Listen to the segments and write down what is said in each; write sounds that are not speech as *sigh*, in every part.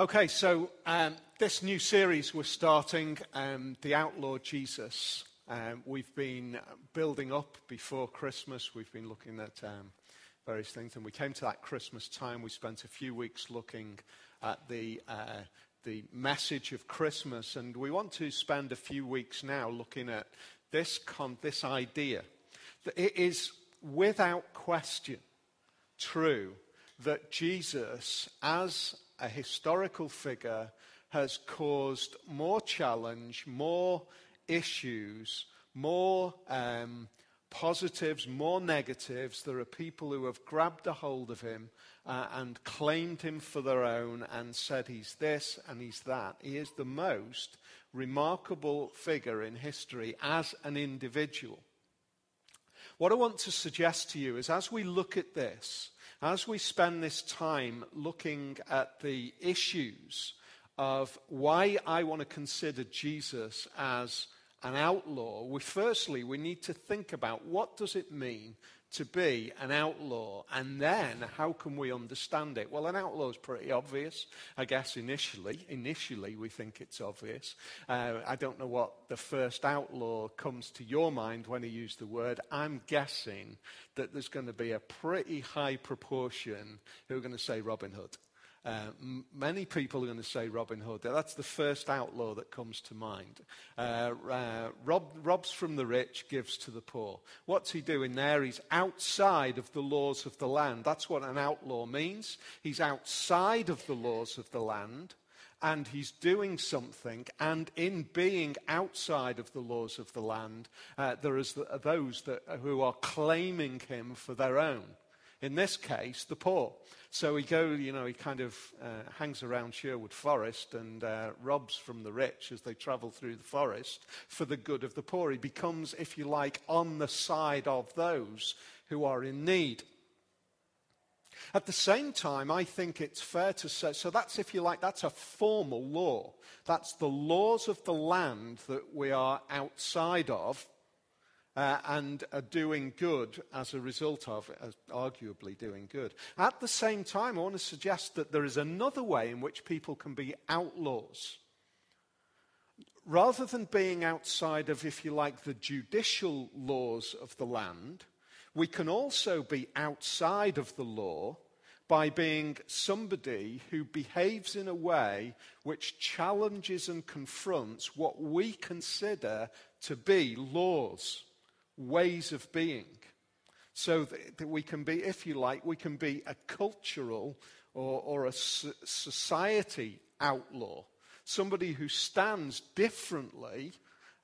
Okay, so um, this new series we're starting, um, The Outlaw Jesus. Um, we've been building up before Christmas. We've been looking at um, various things, and we came to that Christmas time. We spent a few weeks looking at the, uh, the message of Christmas, and we want to spend a few weeks now looking at this, con- this idea that it is without question true that Jesus, as a historical figure has caused more challenge, more issues, more um, positives, more negatives. There are people who have grabbed a hold of him uh, and claimed him for their own and said he's this and he's that. He is the most remarkable figure in history as an individual. What I want to suggest to you is as we look at this, as we spend this time looking at the issues of why I want to consider Jesus as an outlaw, we firstly we need to think about what does it mean to be an outlaw and then how can we understand it? Well an outlaw is pretty obvious i guess initially. Initially we think it's obvious. Uh, i don't know what the first outlaw comes to your mind when you use the word. I'm guessing that there's going to be a pretty high proportion who are going to say robin hood uh, m- many people are going to say Robin Hood. That's the first outlaw that comes to mind. Uh, uh, rob, robs from the rich, gives to the poor. What's he doing there? He's outside of the laws of the land. That's what an outlaw means. He's outside of the laws of the land. And he's doing something, and in being outside of the laws of the land, uh, there is the, those that, who are claiming him for their own. In this case, the poor. So he go, you know, he kind of uh, hangs around Sherwood Forest and uh, robs from the rich as they travel through the forest for the good of the poor. He becomes, if you like, on the side of those who are in need. At the same time, I think it's fair to say, so that's, if you like, that's a formal law. That's the laws of the land that we are outside of uh, and are doing good as a result of arguably doing good. At the same time, I want to suggest that there is another way in which people can be outlaws. Rather than being outside of, if you like, the judicial laws of the land, we can also be outside of the law by being somebody who behaves in a way which challenges and confronts what we consider to be laws ways of being. So that, we can be, if you like, we can be a cultural or, or a society outlaw. Somebody who stands differently,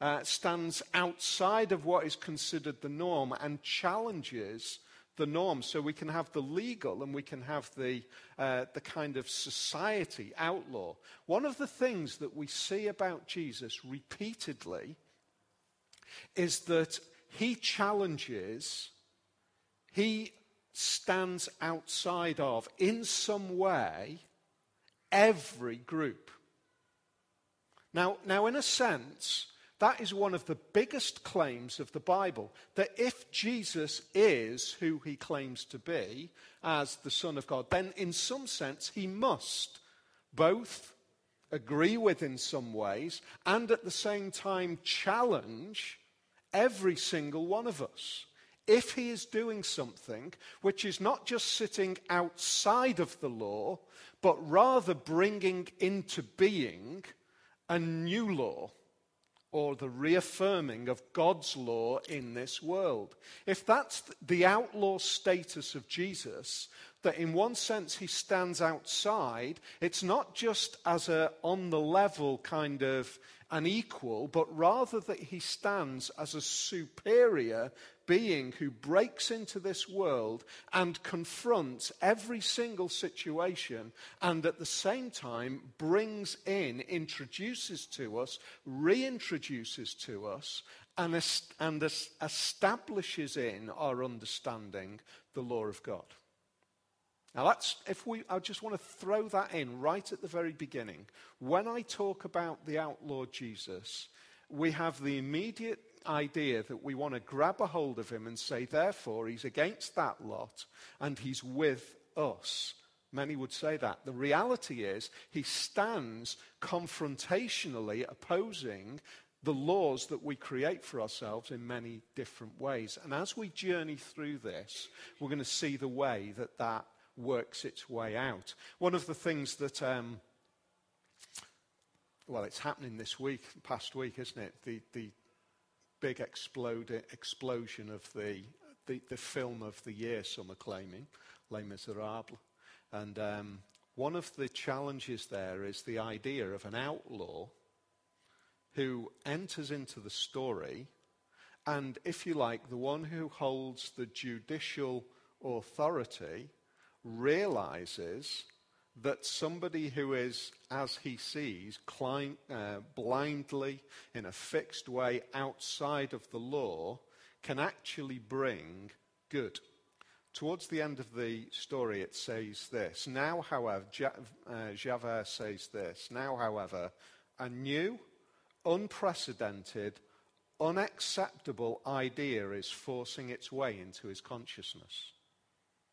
uh, stands outside of what is considered the norm and challenges the norm. So we can have the legal and we can have the, uh, the kind of society outlaw. One of the things that we see about Jesus repeatedly is that he challenges, he stands outside of, in some way, every group. Now, now, in a sense, that is one of the biggest claims of the Bible that if Jesus is who he claims to be as the Son of God, then in some sense he must both agree with in some ways and at the same time challenge every single one of us. If he is doing something which is not just sitting outside of the law, but rather bringing into being a new law or the reaffirming of God's law in this world. If that's the outlaw status of Jesus, that in one sense he stands outside, it's not just as a on the level kind of an equal, but rather that he stands as a superior being who breaks into this world and confronts every single situation and at the same time brings in, introduces to us, reintroduces to us, and, est- and es- establishes in our understanding the law of God. Now, that's, if we, I just want to throw that in right at the very beginning. When I talk about the outlaw Jesus, we have the immediate idea that we want to grab a hold of him and say, therefore, he's against that lot and he's with us Many would say that. The reality is, he stands confrontationally opposing the laws that we create for ourselves in many different ways. And as we journey through this, we're going to see the way that that works its way out. One of the things that, um, well, it's happening this week, past week, isn't it? The, the big explode, explosion of the, the, the film of the year, some are claiming, Les Miserables. And um, one of the challenges there is the idea of an outlaw who enters into the story, and if you like, the one who holds the judicial authority realizes that somebody who is, as he sees, uh, blindly, in a fixed way, outside of the law, can actually bring good. Towards the end of the story, it says this. Now, however, uh, Javert says this. Now, however, a new, unprecedented, unacceptable idea is forcing its way into his consciousness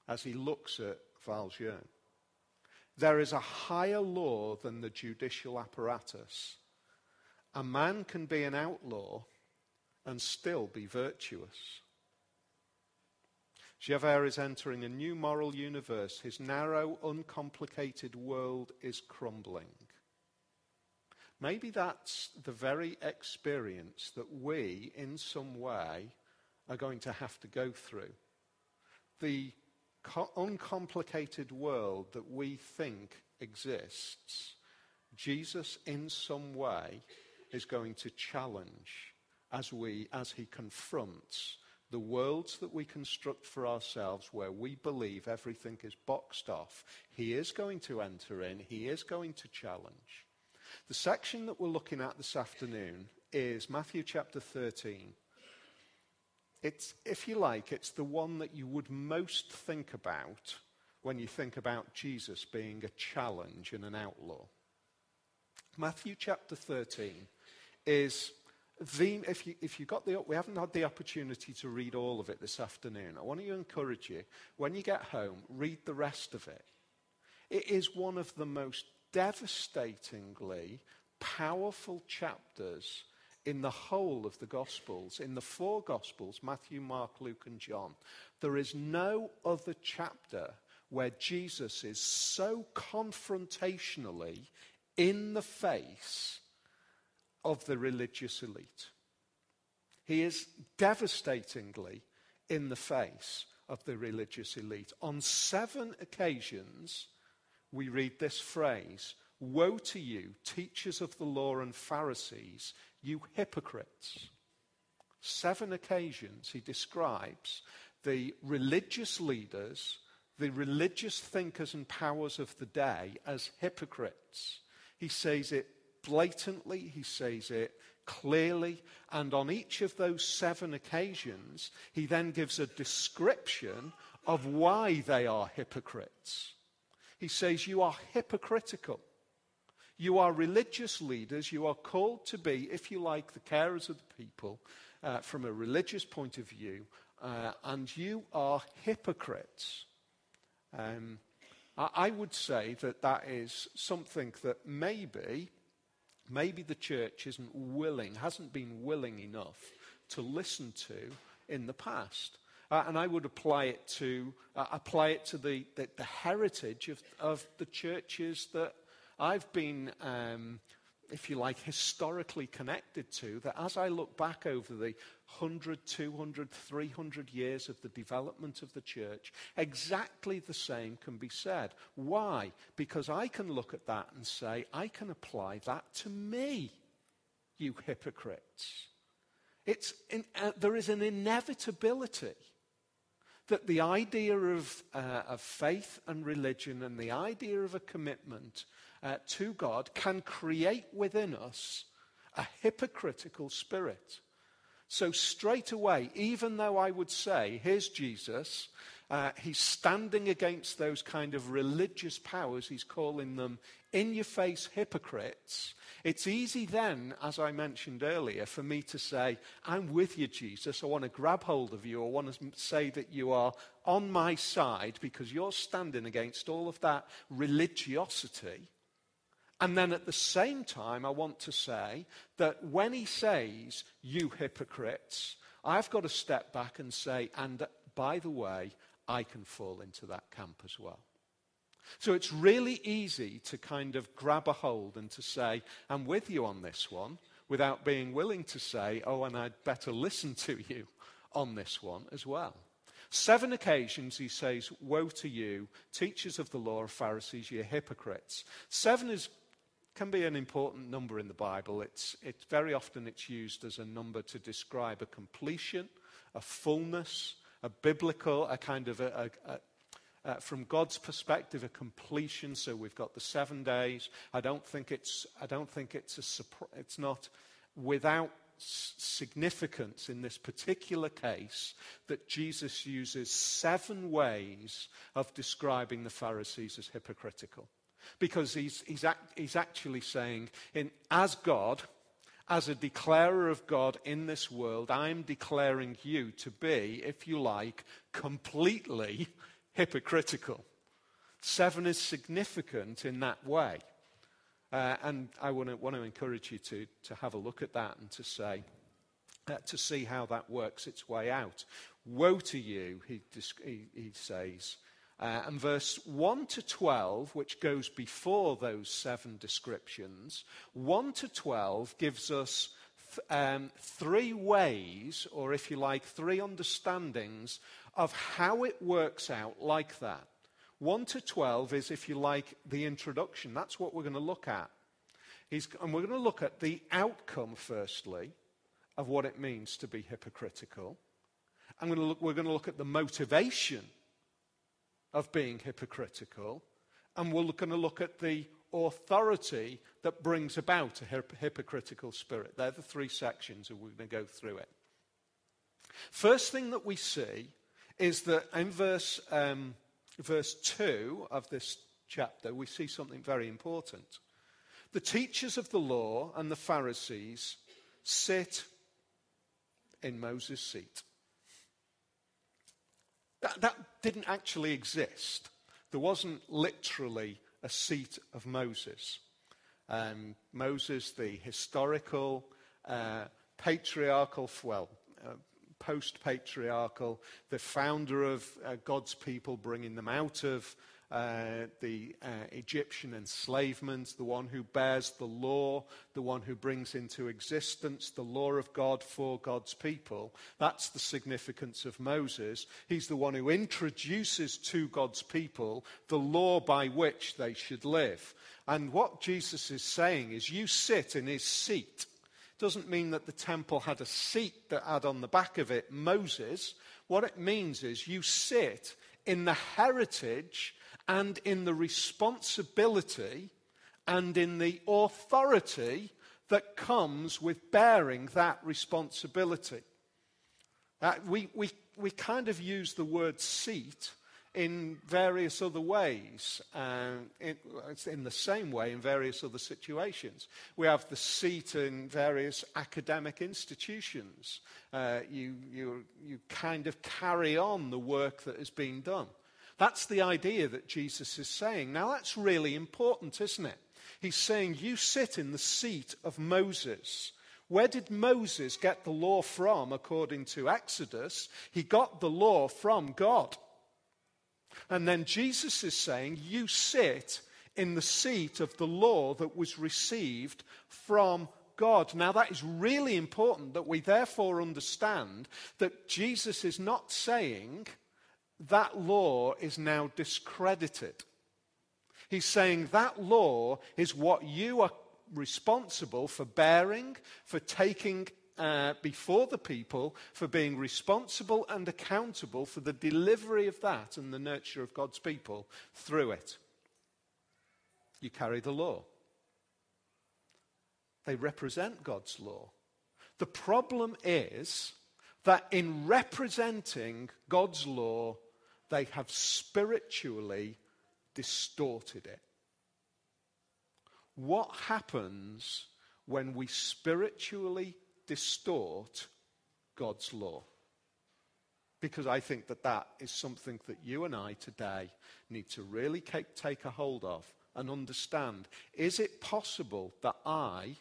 as he looks at Valjean. There is a higher law than the judicial apparatus. A man can be an outlaw and still be virtuous. Javert is entering a new moral universe. His narrow, uncomplicated world is crumbling. Maybe that's the very experience that we, in some way, are going to have to go through. The uncomplicated world that we think exists, Jesus, in some way, is going to challenge as, we, as he confronts the worlds that we construct for ourselves where we believe everything is boxed off, he is going to enter in, he is going to challenge. The section that we're looking at this afternoon is Matthew chapter 13. It's, if you like, it's the one that you would most think about when you think about Jesus being a challenge and an outlaw. Matthew chapter 13 is the, if, you, if you got the, we haven't had the opportunity to read all of it this afternoon. I want to encourage you, when you get home, read the rest of it. It is one of the most devastatingly powerful chapters in the whole of the Gospels. In the four Gospels, Matthew, Mark, Luke, and John, there is no other chapter where Jesus is so confrontationally in the face of the religious elite. He is devastatingly in the face of the religious elite. On seven occasions, we read this phrase Woe to you, teachers of the law and Pharisees, you hypocrites. Seven occasions he describes the religious leaders, the religious thinkers and powers of the day as hypocrites. He says it blatantly, he says it clearly, and on each of those seven occasions, he then gives a description of why they are hypocrites. He says, You are hypocritical. You are religious leaders. You are called to be, if you like, the carers of the people uh, from a religious point of view, uh, and you are hypocrites. Um, I, I would say that that is something that maybe maybe the church isn't willing, hasn't been willing enough to listen to in the past. Uh, and I would apply it to, uh, apply it to the, the, the, heritage of, of the churches that I've been um, if you like, historically connected to, that as I look back over the 100, 200, 300 years of the development of the church, exactly the same can be said. Why? Because I can look at that and say, I can apply that to me, you hypocrites. It's in, uh, there is an inevitability that the idea of, uh, of faith and religion and the idea of a commitment uh, to God can create within us a hypocritical spirit. So, straight away, even though I would say, here's Jesus, Uh, he's standing against those kind of religious powers. He's calling them in your face hypocrites. It's easy then, as I mentioned earlier, for me to say, I'm with you, Jesus. I want to grab hold of you. I want to say that you are on my side because you're standing against all of that religiosity. And then at the same time, I want to say that when he says, you hypocrites, I've got to step back and say, and by the way, I can fall into that camp as well. So it's really easy to kind of grab a hold and to say, I'm with you on this one, without being willing to say, oh, and I'd better *laughs* listen to you on this one as well. Seven occasions he says, Woe to you, teachers of the law of Pharisees, you hypocrites. Seven is, can be an important number in the Bible. It's, it's very often it's used as a number to describe a completion, a fullness, a biblical, a kind of a, a, uh, from God's perspective, a completion. So we've got the seven days. I don't think it's, I don't think it's, a, it's not without significance in this particular case that Jesus uses seven ways of describing the Pharisees as hypocritical. Because he's, he's, act, he's actually saying, in, as God, as a declarer of God in this world, I'm declaring you to be, if you like, completely hypocritical. Seven is significant in that way. Uh, and I want to, encourage you to, to have a look at that and to say, uh, to see how that works its way out. Woe to you, he, he, he says. Uh, and verse 1 to 12, which goes before those seven descriptions, 1 to 12 gives us th- um, three ways, or if you like, three understandings of how it works out like that. 1 to 12 is, if you like, the introduction. That's what we're going to look at. He's, and we're going to look at the outcome, firstly, of what it means to be hypocritical. Going look, we're going to look at the motivation of being hypocritical. And we're going to look at the authority that brings about a hypocritical spirit. They're the three sections, and we're going to go through it. First thing that we see is that in verse, um, verse 2 of this chapter, we see something very important. The teachers of the law and the Pharisees sit in Moses' seat. That, that didn't actually exist. There wasn't literally a seat of Moses. Um, Moses, the historical, uh, patriarchal, well, uh, post patriarchal, the founder of uh, God's people, bringing them out of uh, the uh, Egyptian enslavement, the one who bears the law, the one who brings into existence the law of God for God's people. That's the significance of Moses. He's the one who introduces to God's people the law by which they should live. And what Jesus is saying is, you sit in his seat doesn't mean that the temple had a seat that had on the back of it Moses. What it means is you sit in the heritage and in the responsibility and in the authority that comes with bearing that responsibility. We, we, we kind of use the word seat in various other ways, uh, in, in, the same way in various other situations. We have the seat in various academic institutions. Uh, you, you, you kind of carry on the work that has been done. That's the idea that Jesus is saying. Now, that's really important, isn't it? He's saying, You sit in the seat of Moses. Where did Moses get the law from, according to Exodus? He got the law from God. And then Jesus is saying, You sit in the seat of the law that was received from God. Now, that is really important that we therefore understand that Jesus is not saying that law is now discredited. He's saying that law is what you are responsible for bearing, for taking uh, before the people for being responsible and accountable for the delivery of that and the nurture of God's people through it. You carry the law. They represent God's law. The problem is that in representing God's law, they have spiritually distorted it. What happens when we spiritually distort God's law? Because I think that that is something that you and I today need to really take a hold of and understand. Is it possible that I,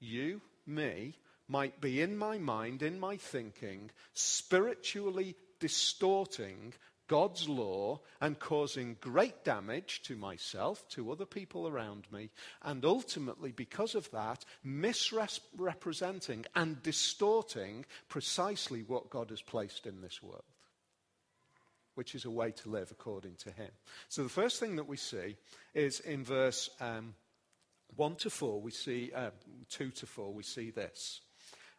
you, me, might be in my mind, in my thinking, spiritually distorting God's law and causing great damage to myself, to other people around me, and ultimately, because of that, misrepresenting and distorting precisely what God has placed in this world, which is a way to live according to Him. So the first thing that we see is in verse um, 1 to 4, we see, uh, 2 to 4, we see this.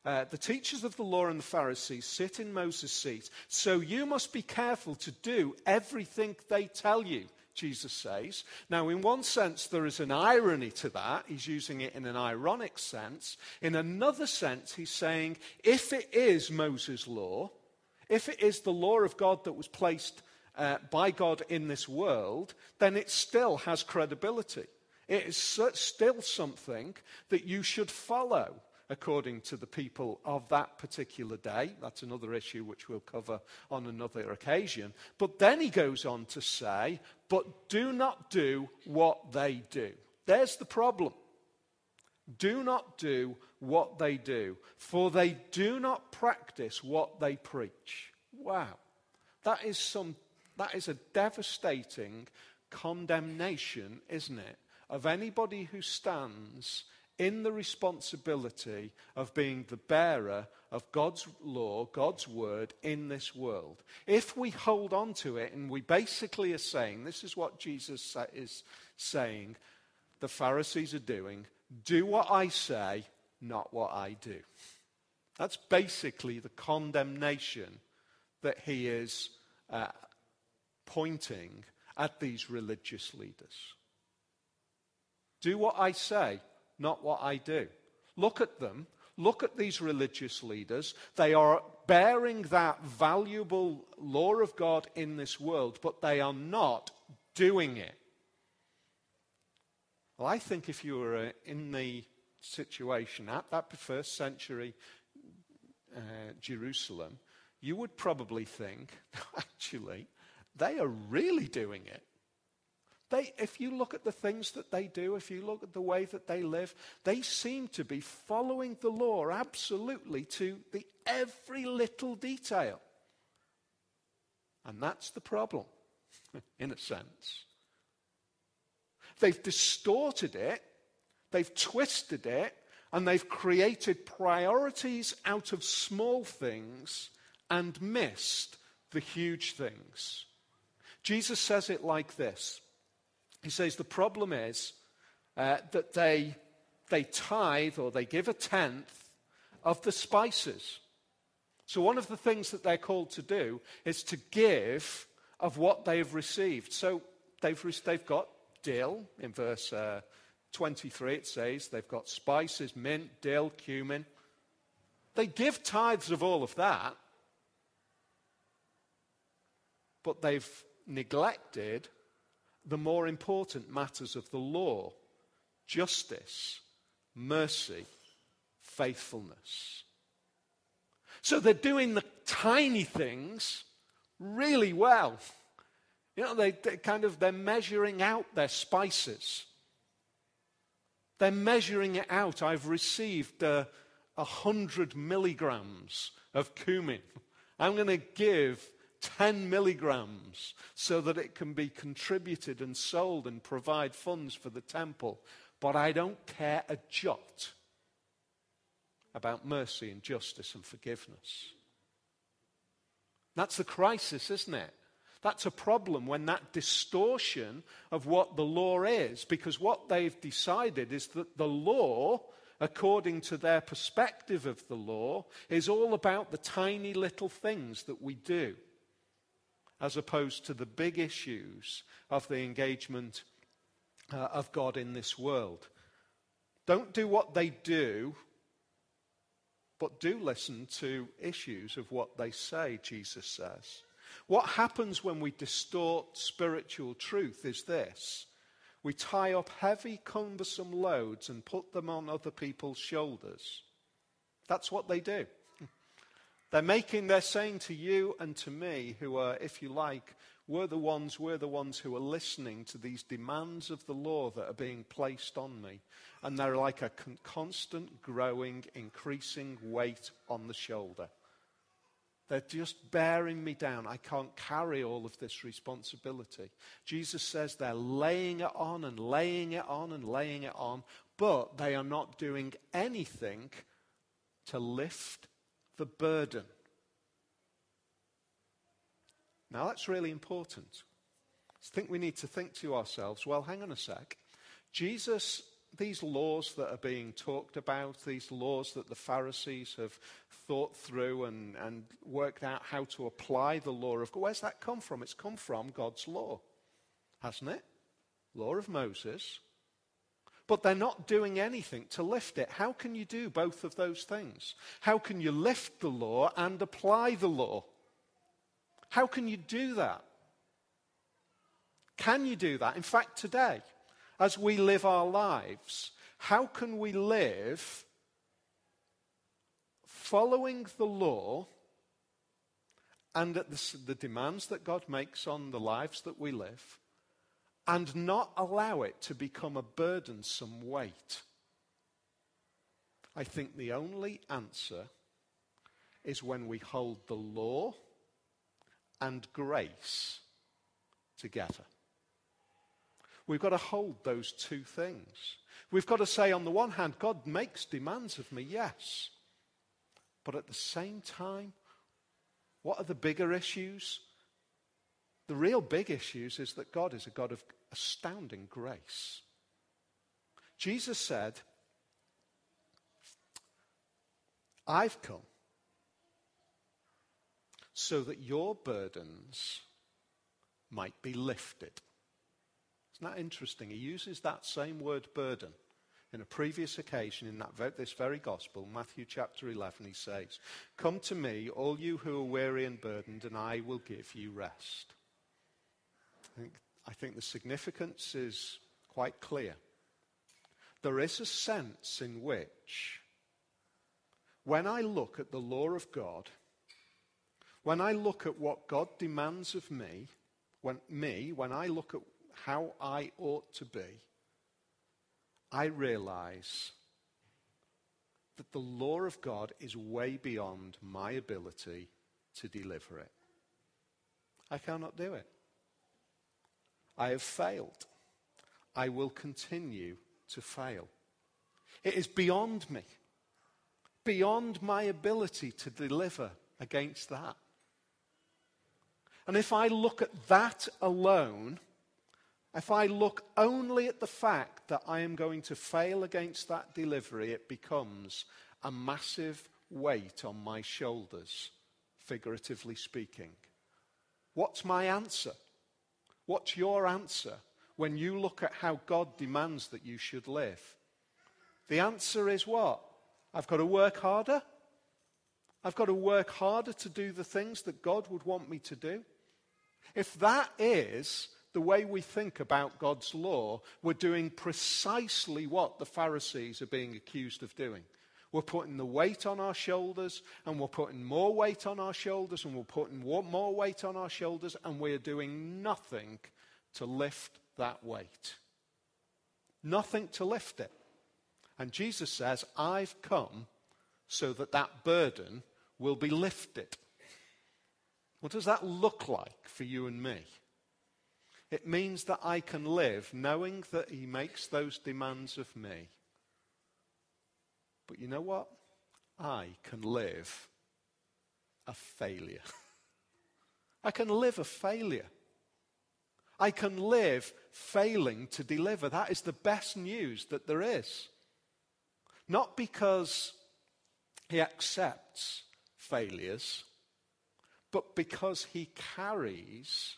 Uh, the teachers of the law and the Pharisees sit in Moses' seat, so you must be careful to do everything they tell you, Jesus says. Now, in one sense, there is an irony to that. He's using it in an ironic sense. In another sense, he's saying, if it is Moses' law, if it is the law of God that was placed uh, by God in this world, then it still has credibility. It is still something that you should follow according to the people of that particular day. That's another issue which we'll cover on another occasion. But then he goes on to say, but do not do what they do. There's the problem. Do not do what they do, for they do not practice what they preach. Wow. That is some that is a devastating condemnation, isn't it, of anybody who stands in the responsibility of being the bearer of God's law, God's word in this world. If we hold on to it and we basically are saying, this is what Jesus is saying, the Pharisees are doing, do what I say, not what I do. That's basically the condemnation that he is uh, pointing at these religious leaders. Do what I say, not what I do. Look at them. Look at these religious leaders. They are bearing that valuable law of God in this world, but they are not doing it. Well, I think if you were uh, in the situation at that first century uh, Jerusalem, you would probably think, *laughs* actually, they are really doing it. They, if you look at the things that they do, if you look at the way that they live, they seem to be following the law absolutely to the every little detail. And that's the problem, *laughs* in a sense. They've distorted it, they've twisted it, and they've created priorities out of small things and missed the huge things. Jesus says it like this he says the problem is uh, that they, they tithe or they give a tenth of the spices. So, one of the things that they're called to do is to give of what they've received. So, they've, they've got dill in verse uh, 23, it says they've got spices, mint, dill, cumin. They give tithes of all of that, but they've neglected the more important matters of the law justice, mercy, faithfulness. So they're doing the tiny things really well. You know, they, they kind of they're measuring out their spices. They're measuring it out. I've received a uh, hundred milligrams of cumin. I'm going to give 10 milligrams so that it can be contributed and sold and provide funds for the temple. But I don't care a jot about mercy and justice and forgiveness. That's the crisis, isn't it? That's a problem when that distortion of what the law is, because what they've decided is that the law, according to their perspective of the law, is all about the tiny little things that we do as opposed to the big issues of the engagement uh, of God in this world. Don't do what they do, but do listen to issues of what they say, Jesus says. What happens when we distort spiritual truth is this we tie up heavy, cumbersome loads and put them on other people's shoulders. That's what they do. They're making, they're saying to you and to me, who are, if you like, we're the ones, we're the ones who are listening to these demands of the law that are being placed on me. And they're like a con- constant, growing, increasing weight on the shoulder. They're just bearing me down. I can't carry all of this responsibility. Jesus says they're laying it on and laying it on and laying it on, but they are not doing anything to lift the burden. Now, that's really important. I think we need to think to ourselves well, hang on a sec. Jesus, these laws that are being talked about, these laws that the Pharisees have thought through and, and worked out how to apply the law of God, where's that come from? It's come from God's law, hasn't it? Law of Moses. But they're not doing anything to lift it. How can you do both of those things? How can you lift the law and apply the law? How can you do that? Can you do that? In fact, today, as we live our lives, how can we live following the law and the, the, demands that God makes on the lives that we live and not allow it to become a burdensome weight? I think the only answer is when we hold the law and grace together. We've got to hold those two things. We've got to say, on the one hand, God makes demands of me, yes. But at the same time, what are the bigger issues? The real big issues is that God is a God of astounding grace. Jesus said, I've come so that your burdens might be lifted. Isn't that interesting? He uses that same word burden. In a previous occasion in that, this very gospel, Matthew chapter 11, he says, Come to me, all you who are weary and burdened, and I will give you rest. I think, I think the significance is quite clear. There is a sense in which, when I look at the law of God, when I look at what God demands of me, when me, when I look at how I ought to be, I realize that the law of God is way beyond my ability to deliver it. I cannot do it. I have failed. I will continue to fail. It is beyond me, beyond my ability to deliver against that. And if I look at that alone, if I look only at the fact that I am going to fail against that delivery, it becomes a massive weight on my shoulders, figuratively speaking. What's my answer? What's your answer when you look at how God demands that you should live? The answer is what? I've got to work harder. I've got to work harder to do the things that God would want me to do. If that is the way we think about God's law, we're doing precisely what the Pharisees are being accused of doing. We're putting the weight on our shoulders, and we're putting more weight on our shoulders, and we're putting more weight on our shoulders, and we're doing nothing to lift that weight. Nothing to lift it. And Jesus says, I've come so that that burden will be lifted. What does that look like for you and me? It means that I can live knowing that He makes those demands of me. But you know what? I can live a failure. *laughs* I can live a failure. I can live failing to deliver. That is the best news that there is. Not because he accepts failures, but because he carries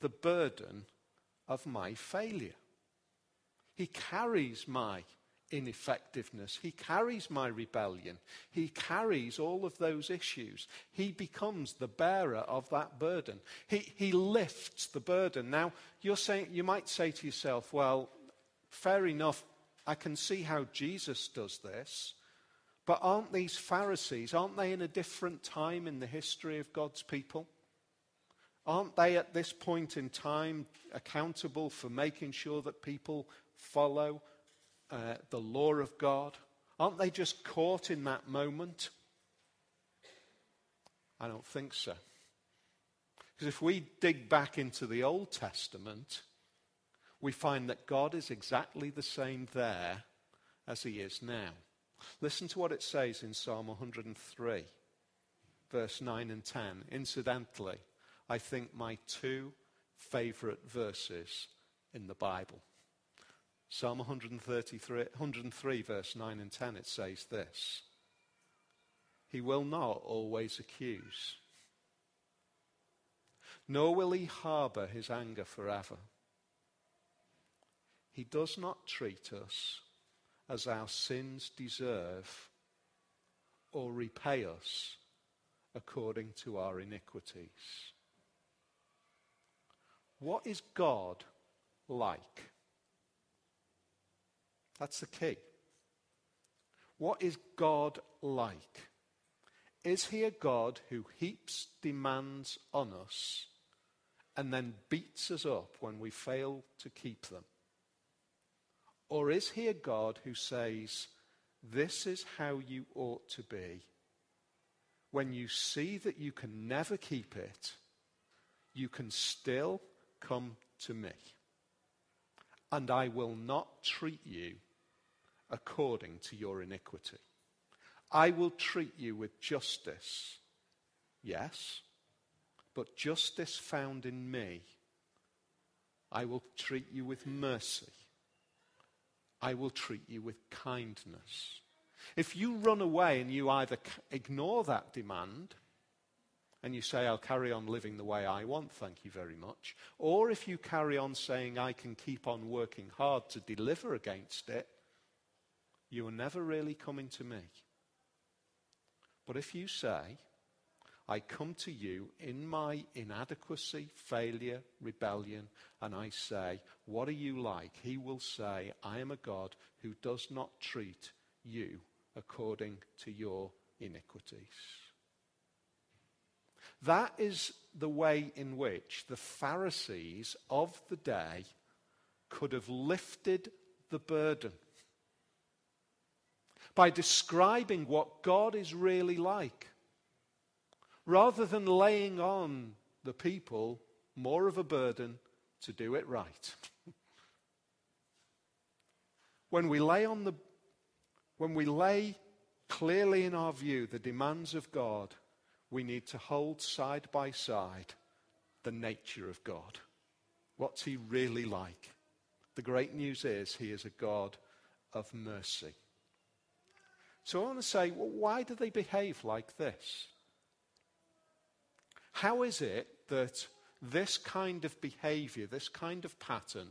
the burden of my failure. He carries my ineffectiveness. He carries my rebellion. He carries all of those issues. He becomes the bearer of that burden. He, he lifts the burden. Now, you're saying, you might say to yourself, well, fair enough. I can see how Jesus does this. But aren't these Pharisees, aren't they in a different time in the history of God's people? Aren't they at this point in time accountable for making sure that people follow uh, the law of God? Aren't they just caught in that moment? I don't think so. Because if we dig back into the Old Testament, we find that God is exactly the same there as he is now. Listen to what it says in Psalm 103, verse 9 and 10. Incidentally, I think my two favorite verses in the Bible. Psalm 133, 103, verse 9 and 10, it says this He will not always accuse, nor will he harbor his anger forever. He does not treat us as our sins deserve or repay us according to our iniquities. What is God like? That's the key. What is God like? Is he a God who heaps demands on us and then beats us up when we fail to keep them? Or is he a God who says, This is how you ought to be? When you see that you can never keep it, you can still come to me. And I will not treat you according to your iniquity. I will treat you with justice, yes, but justice found in me. I will treat you with mercy. I will treat you with kindness. If you run away and you either ignore that demand and you say, I'll carry on living the way I want, thank you very much, or if you carry on saying, I can keep on working hard to deliver against it, you are never really coming to me. But if you say, I come to you in my inadequacy, failure, rebellion, and I say, What are you like? He will say, I am a God who does not treat you according to your iniquities. That is the way in which the Pharisees of the day could have lifted the burden by describing what God is really like, rather than laying on the people more of a burden to do it right. *laughs* when we lay on the when we lay clearly in our view the demands of God, we need to hold side by side the nature of God. What's he really like? The great news is he is a God of mercy. So I want to say, well, why do they behave like this? How is it that this kind of behavior, this kind of pattern,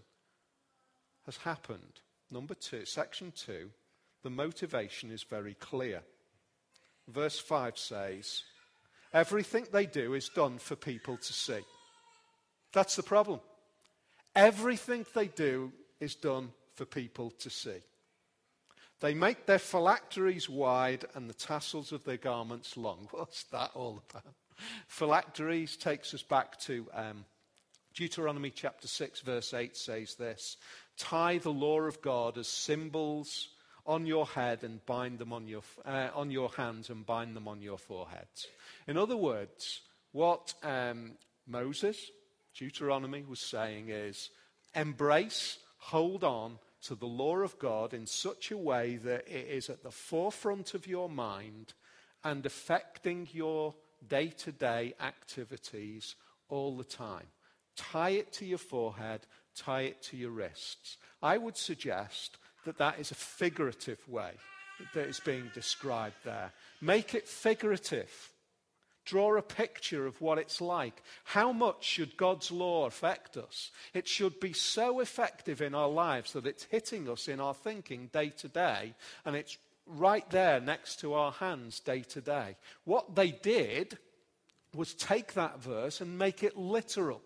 has happened? Number two, section two, the motivation is very clear. Verse 5 says, Everything they do is done for people to see. That's the problem. Everything they do is done for people to see. They make their phylacteries wide and the tassels of their garments long. *laughs* What's that all about? Phylacteries takes us back to um, Deuteronomy chapter 6, verse 8 says this Tie the law of God as symbols on your head and bind them on your, uh, on your hands and bind them on your foreheads. In other words, what um, Moses, Deuteronomy, was saying is embrace, hold on, to the law of God in such a way that it is at the forefront of your mind and affecting your day to day activities all the time. Tie it to your forehead, tie it to your wrists. I would suggest that that is a figurative way that is being described there. Make it figurative. Draw a picture of what it's like. How much should God's law affect us? It should be so effective in our lives that it's hitting us in our thinking day to day, and it's right there next to our hands day to day. What they did was take that verse and make it literal.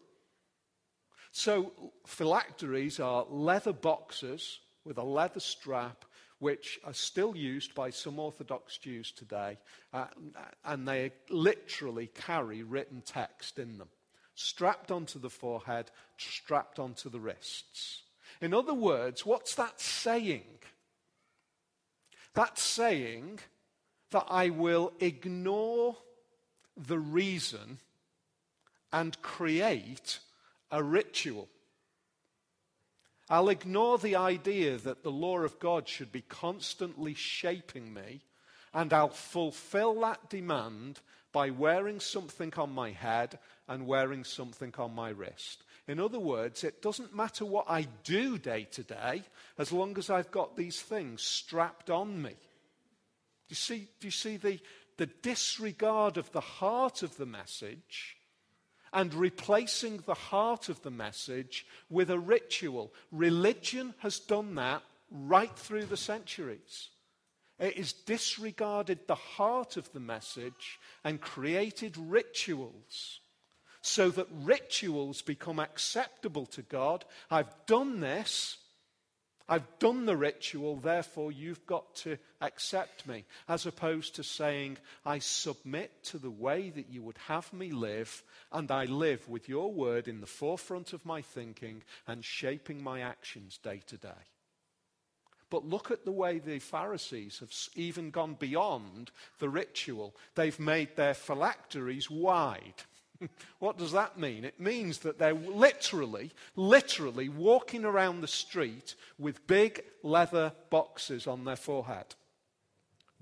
So, phylacteries are leather boxes with a leather strap which are still used by some Orthodox Jews today, uh, and they literally carry written text in them, strapped onto the forehead, strapped onto the wrists. In other words, what's that saying? That's saying that I will ignore the reason and create a ritual. I'll ignore the idea that the law of God should be constantly shaping me, and I'll fulfill that demand by wearing something on my head and wearing something on my wrist. In other words, it doesn't matter what I do day to day as long as I've got these things strapped on me. Do you see, do you see the, the disregard of the heart of the message and replacing the heart of the message with a ritual. Religion has done that right through the centuries. It has disregarded the heart of the message and created rituals so that rituals become acceptable to God. I've done this. I've done the ritual, therefore you've got to accept me. As opposed to saying, I submit to the way that you would have me live, and I live with your word in the forefront of my thinking and shaping my actions day to day. But look at the way the Pharisees have even gone beyond the ritual. They've made their phylacteries wide. *laughs* what does that mean? It means that they're literally, literally walking around the street with big leather boxes on their forehead.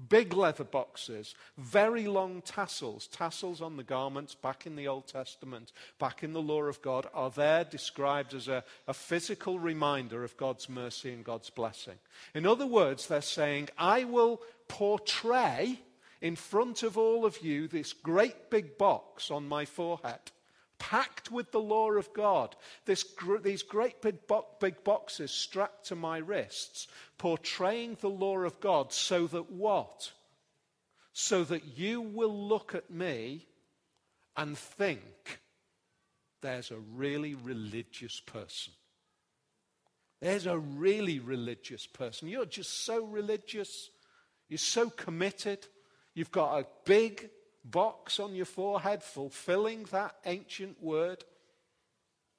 Big leather boxes, very long tassels. Tassels on the garments back in the Old Testament, back in the law of God, are there described as a, a physical reminder of God's mercy and God's blessing. In other words, they're saying, I will portray in front of all of you this great big box on my forehead, packed with the law of God, this, these great big, bo- big boxes strapped to my wrists, portraying the law of God so that what? So that you will look at me and think there's a really religious person. There's a really religious person. You're just so religious. You're so committed. You've got a big box on your forehead fulfilling that ancient word.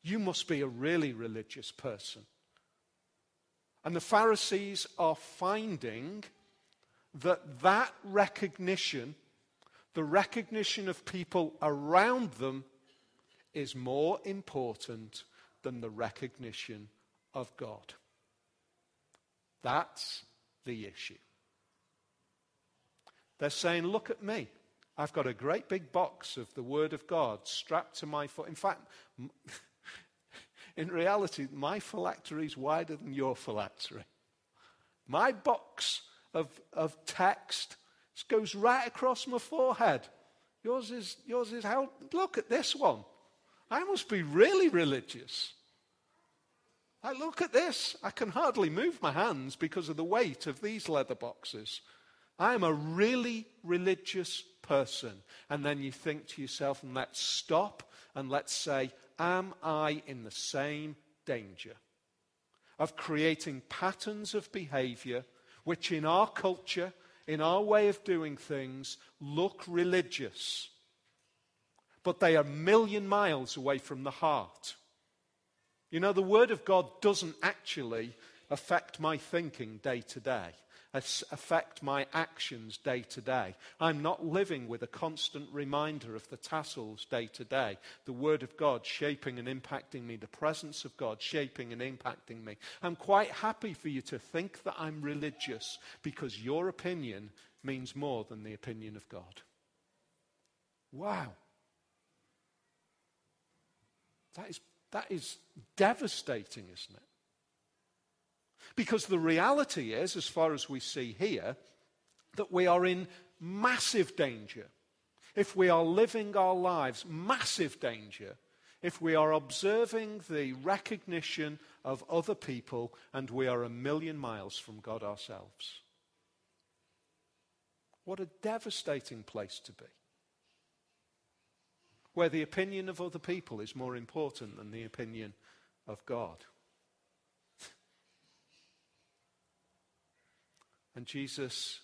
You must be a really religious person. And the Pharisees are finding that that recognition, the recognition of people around them, is more important than the recognition of God. That's the issue. They're saying, Look at me. I've got a great big box of the Word of God strapped to my foot. In fact, *laughs* in reality, my phylactery is wider than your phylactery. My box of, of text goes right across my forehead. Yours is, yours is how, look at this one. I must be really religious. I look at this. I can hardly move my hands because of the weight of these leather boxes. I am a really religious person. And then you think to yourself, and let's stop and let's say, am I in the same danger of creating patterns of behavior which in our culture, in our way of doing things, look religious, but they are a million miles away from the heart? You know, the Word of God doesn't actually affect my thinking day to day affect my actions day to day. I'm not living with a constant reminder of the tassels day to day, the Word of God shaping and impacting me, the presence of God shaping and impacting me. I'm quite happy for you to think that I'm religious because your opinion means more than the opinion of God. Wow. That is, that is devastating, isn't it? Because the reality is, as far as we see here, that we are in massive danger if we are living our lives, massive danger, if we are observing the recognition of other people and we are a million miles from God ourselves. What a devastating place to be. Where the opinion of other people is more important than the opinion of God. And Jesus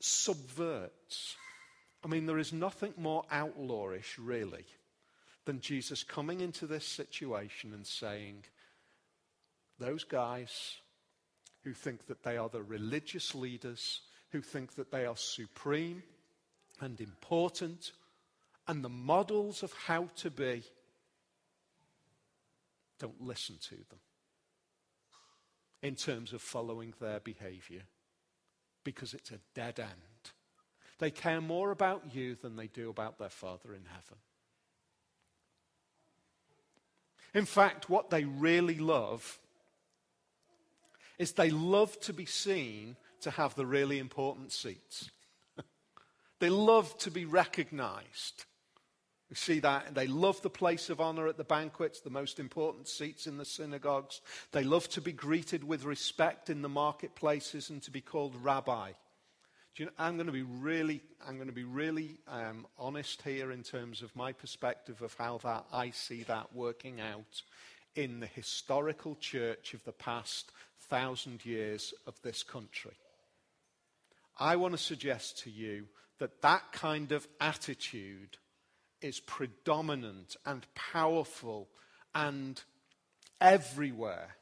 subverts. I mean, there is nothing more outlawish, really, than Jesus coming into this situation and saying, those guys who think that they are the religious leaders, who think that they are supreme and important, and the models of how to be, don't listen to them in terms of following their behavior because it's a dead end. They care more about you than they do about their Father in heaven. In fact, what they really love is they love to be seen to have the really important seats. *laughs* they love to be recognized. We see that. They love the place of honor at the banquets, the most important seats in the synagogues. They love to be greeted with respect in the marketplaces and to be called rabbi. You know, I'm going to be really, I'm going to be really um, honest here in terms of my perspective of how that I see that working out in the historical church of the past thousand years of this country. I want to suggest to you that that kind of attitude is predominant and powerful and everywhere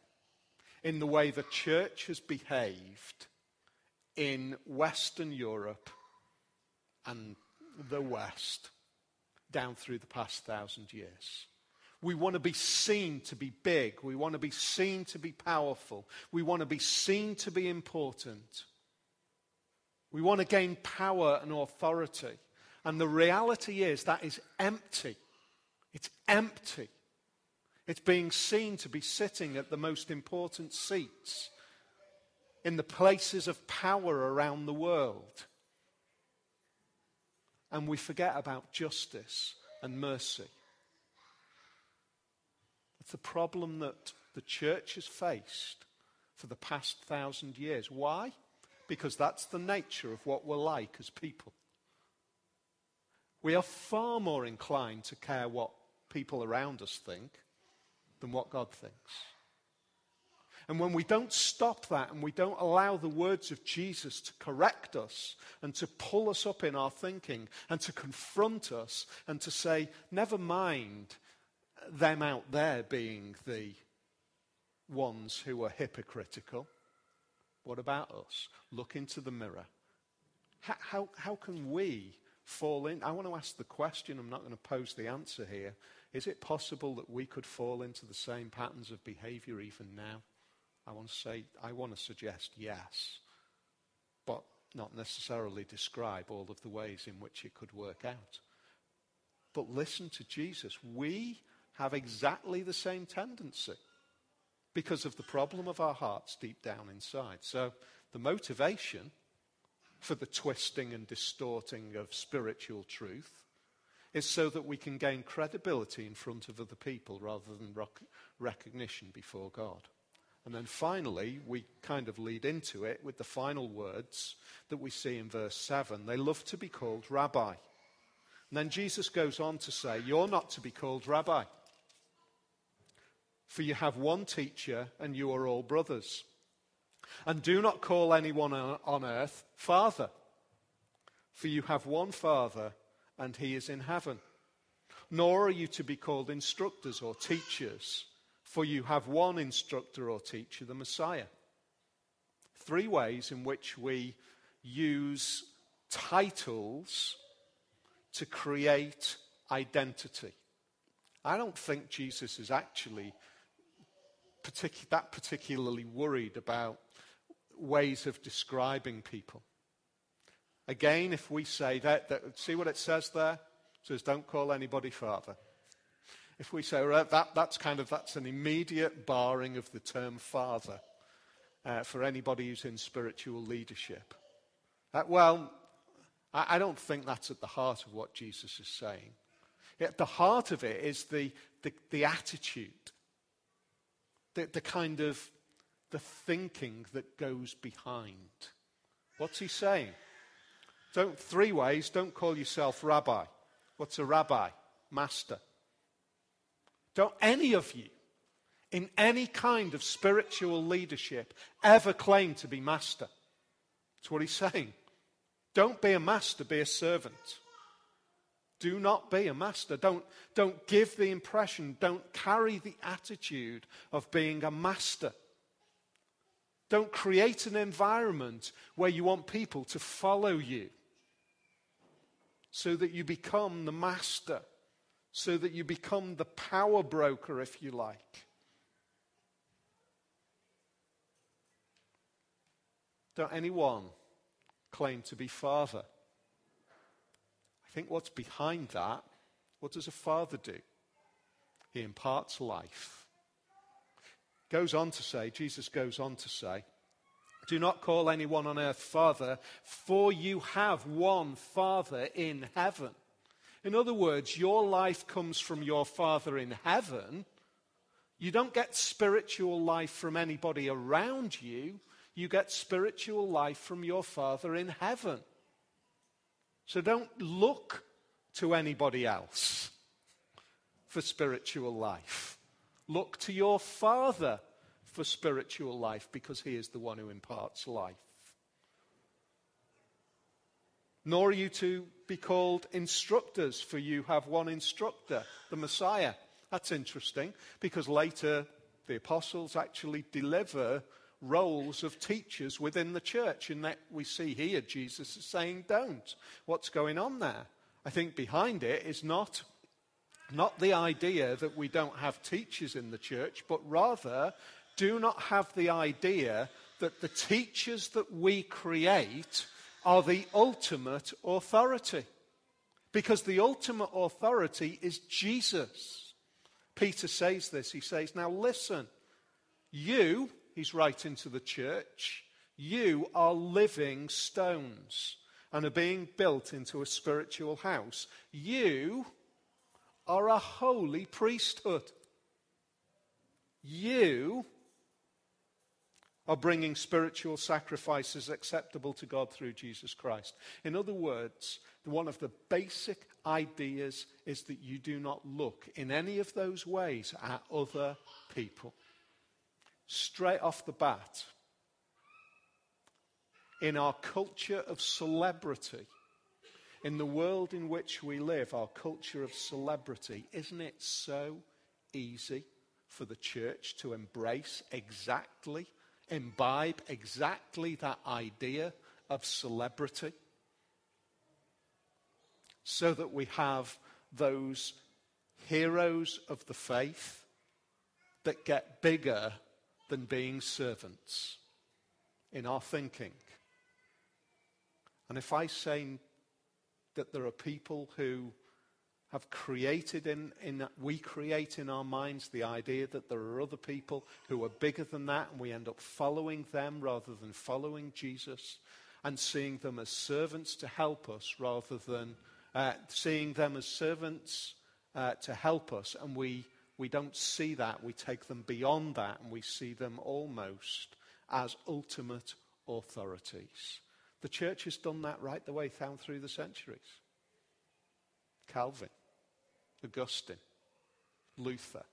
in the way the church has behaved in Western Europe and the West down through the past thousand years. We want to be seen to be big. We want to be seen to be powerful. We want to be seen to be important. We want to gain power and authority. And the reality is that is empty. It's empty. It's being seen to be sitting at the most important seats in the places of power around the world. And we forget about justice and mercy. It's a problem that the church has faced for the past thousand years. Why? Because that's the nature of what we're like as people. We are far more inclined to care what people around us think than what God thinks. And when we don't stop that and we don't allow the words of Jesus to correct us and to pull us up in our thinking and to confront us and to say, never mind them out there being the ones who are hypocritical. What about us? Look into the mirror. How, how, how can we fall in? I want to ask the question, I'm not going to pose the answer here. Is it possible that we could fall into the same patterns of behavior even now? I want to say, I want to suggest yes, but not necessarily describe all of the ways in which it could work out. But listen to Jesus. We have exactly the same tendency because of the problem of our hearts deep down inside. So the motivation for the twisting and distorting of spiritual truth is so that we can gain credibility in front of other people rather than rec- recognition before God. And then finally, we kind of lead into it with the final words that we see in verse 7. They love to be called rabbi. And then Jesus goes on to say, You're not to be called rabbi, for you have one teacher and you are all brothers. And do not call anyone on earth Father, for you have one Father, and he is in heaven. Nor are you to be called instructors or teachers, for you have one instructor or teacher, the Messiah. Three ways in which we use titles to create identity. I don't think Jesus is actually that particularly worried about ways of describing people. Again, if we say that, that see what it says there? It says, don't call anybody father. If we say well, that, that's kind of that's an immediate barring of the term father uh, for anybody who's in spiritual leadership. Uh, well, I, I don't think that's at the heart of what Jesus is saying. At the heart of it is the, the, the attitude, the, the kind of the thinking that goes behind. What's he saying? Don't, three ways, don't call yourself rabbi. What's a rabbi? Master. Don't any of you in any kind of spiritual leadership ever claim to be master. That's what he's saying. Don't be a master, be a servant. Do not be a master. Don't, don't give the impression, don't carry the attitude of being a master. Don't create an environment where you want people to follow you so that you become the master, so that you become the power broker, if you like. Don't anyone claim to be father. I think what's behind that, what does a father do? He imparts life. Goes on to say, Jesus goes on to say, do not call anyone on earth father, for you have one father in heaven. In other words, your life comes from your father in heaven. You don't get spiritual life from anybody around you. You get spiritual life from your father in heaven. So don't look to anybody else for spiritual life. Look to your Father for spiritual life because He is the one who imparts life. Nor are you to be called instructors, for you have one instructor, the Messiah. That's interesting because later the apostles actually deliver roles of teachers within the church. And that we see here Jesus is saying, don't. What's going on there? I think behind it is not, not the idea that we don't have teachers in the church, but rather do not have the idea that the teachers that we create are the ultimate authority. Because the ultimate authority is Jesus. Peter says this. He says, Now listen, you he's writing to the church, you are living stones and are being built into a spiritual house. You are a holy priesthood. You are bringing spiritual sacrifices acceptable to God through Jesus Christ. In other words, one of the basic ideas is that you do not look in any of those ways at other people straight off the bat, in our culture of celebrity, in the world in which we live, our culture of celebrity, isn't it so easy for the church to embrace exactly, imbibe exactly that idea of celebrity? So that we have those heroes of the faith that get bigger than being servants in our thinking. And if I say that there are people who have created in, in, we create in our minds the idea that there are other people who are bigger than that and we end up following them rather than following Jesus and seeing them as servants to help us rather than uh, seeing them as servants uh, to help us and we we don't see that. We take them beyond that and we see them almost as ultimate authorities. The church has done that right the way down through the centuries. Calvin, Augustine, Luther,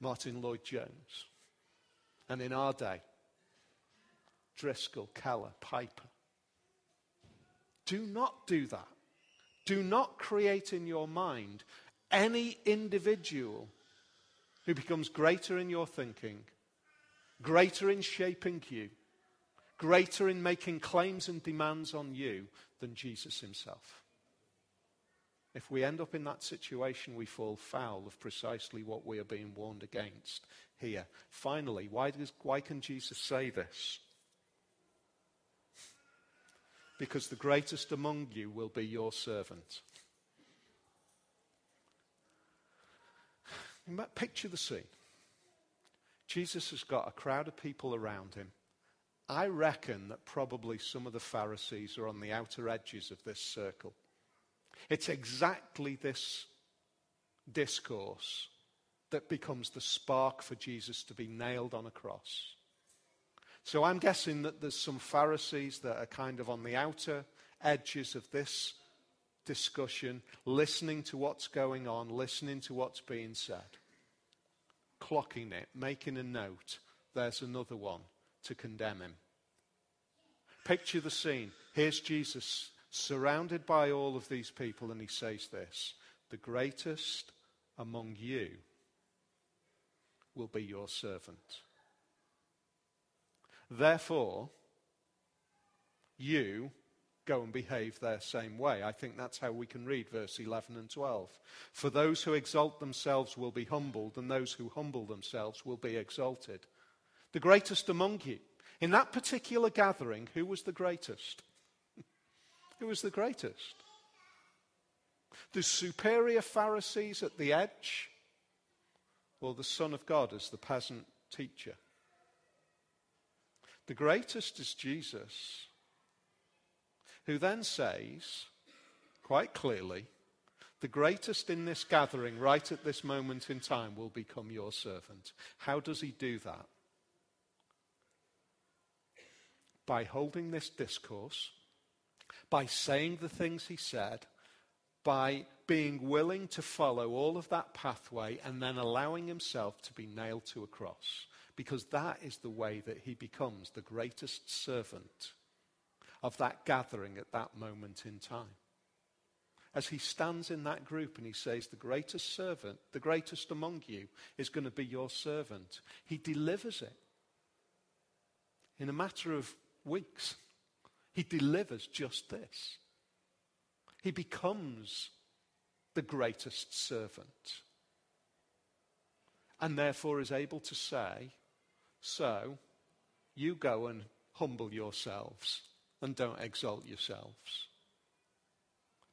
Martyn Lloyd-Jones, and in our day, Driscoll, Keller, Piper. Do not do that. Do not create in your mind any individual who becomes greater in your thinking, greater in shaping you, greater in making claims and demands on you than Jesus himself. If we end up in that situation, we fall foul of precisely what we are being warned against here. Finally, why, does, why can Jesus say this? Because the greatest among you will be your servant. Picture the scene. Jesus has got a crowd of people around him, I reckon that probably some of the Pharisees are on the outer edges of this circle. It's exactly this discourse that becomes the spark for Jesus to be nailed on a cross. So I'm guessing that there's some Pharisees that are kind of on the outer edges of this discussion, listening to what's going on, listening to what's being said, clocking it, making a note. There's another one to condemn him. Picture the scene. Here's Jesus surrounded by all of these people, and he says this The greatest among you will be your servant. Therefore, you go and behave their same way. I think that's how we can read verse 11 and 12. For those who exalt themselves will be humbled, and those who humble themselves will be exalted. The greatest among you. In that particular gathering, who was the greatest? *laughs* who was the greatest? The superior Pharisees at the edge, or the Son of God as the peasant teacher? The greatest is Jesus, who then says, quite clearly, the greatest in this gathering right at this moment in time will become your servant. How does he do that? By holding this discourse, by saying the things he said, by being willing to follow all of that pathway and then allowing himself to be nailed to a cross because that is the way that he becomes the greatest servant of that gathering at that moment in time. As he stands in that group and he says, The greatest servant, the greatest among you, is going to be your servant, he delivers it in a matter of weeks. He delivers just this. He becomes the greatest servant and therefore is able to say, so, you go and humble yourselves and don't exalt yourselves.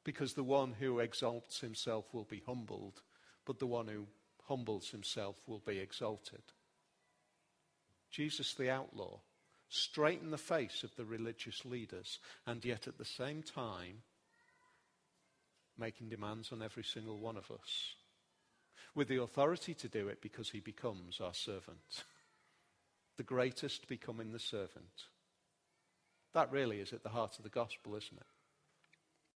Because the one who exalts himself will be humbled, but the one who humbles himself will be exalted. Jesus the outlaw, straight in the face of the religious leaders, and yet at the same time making demands on every single one of us, with the authority to do it because he becomes our servant *laughs* the greatest becoming the servant. That really is at the heart of the gospel, isn't it?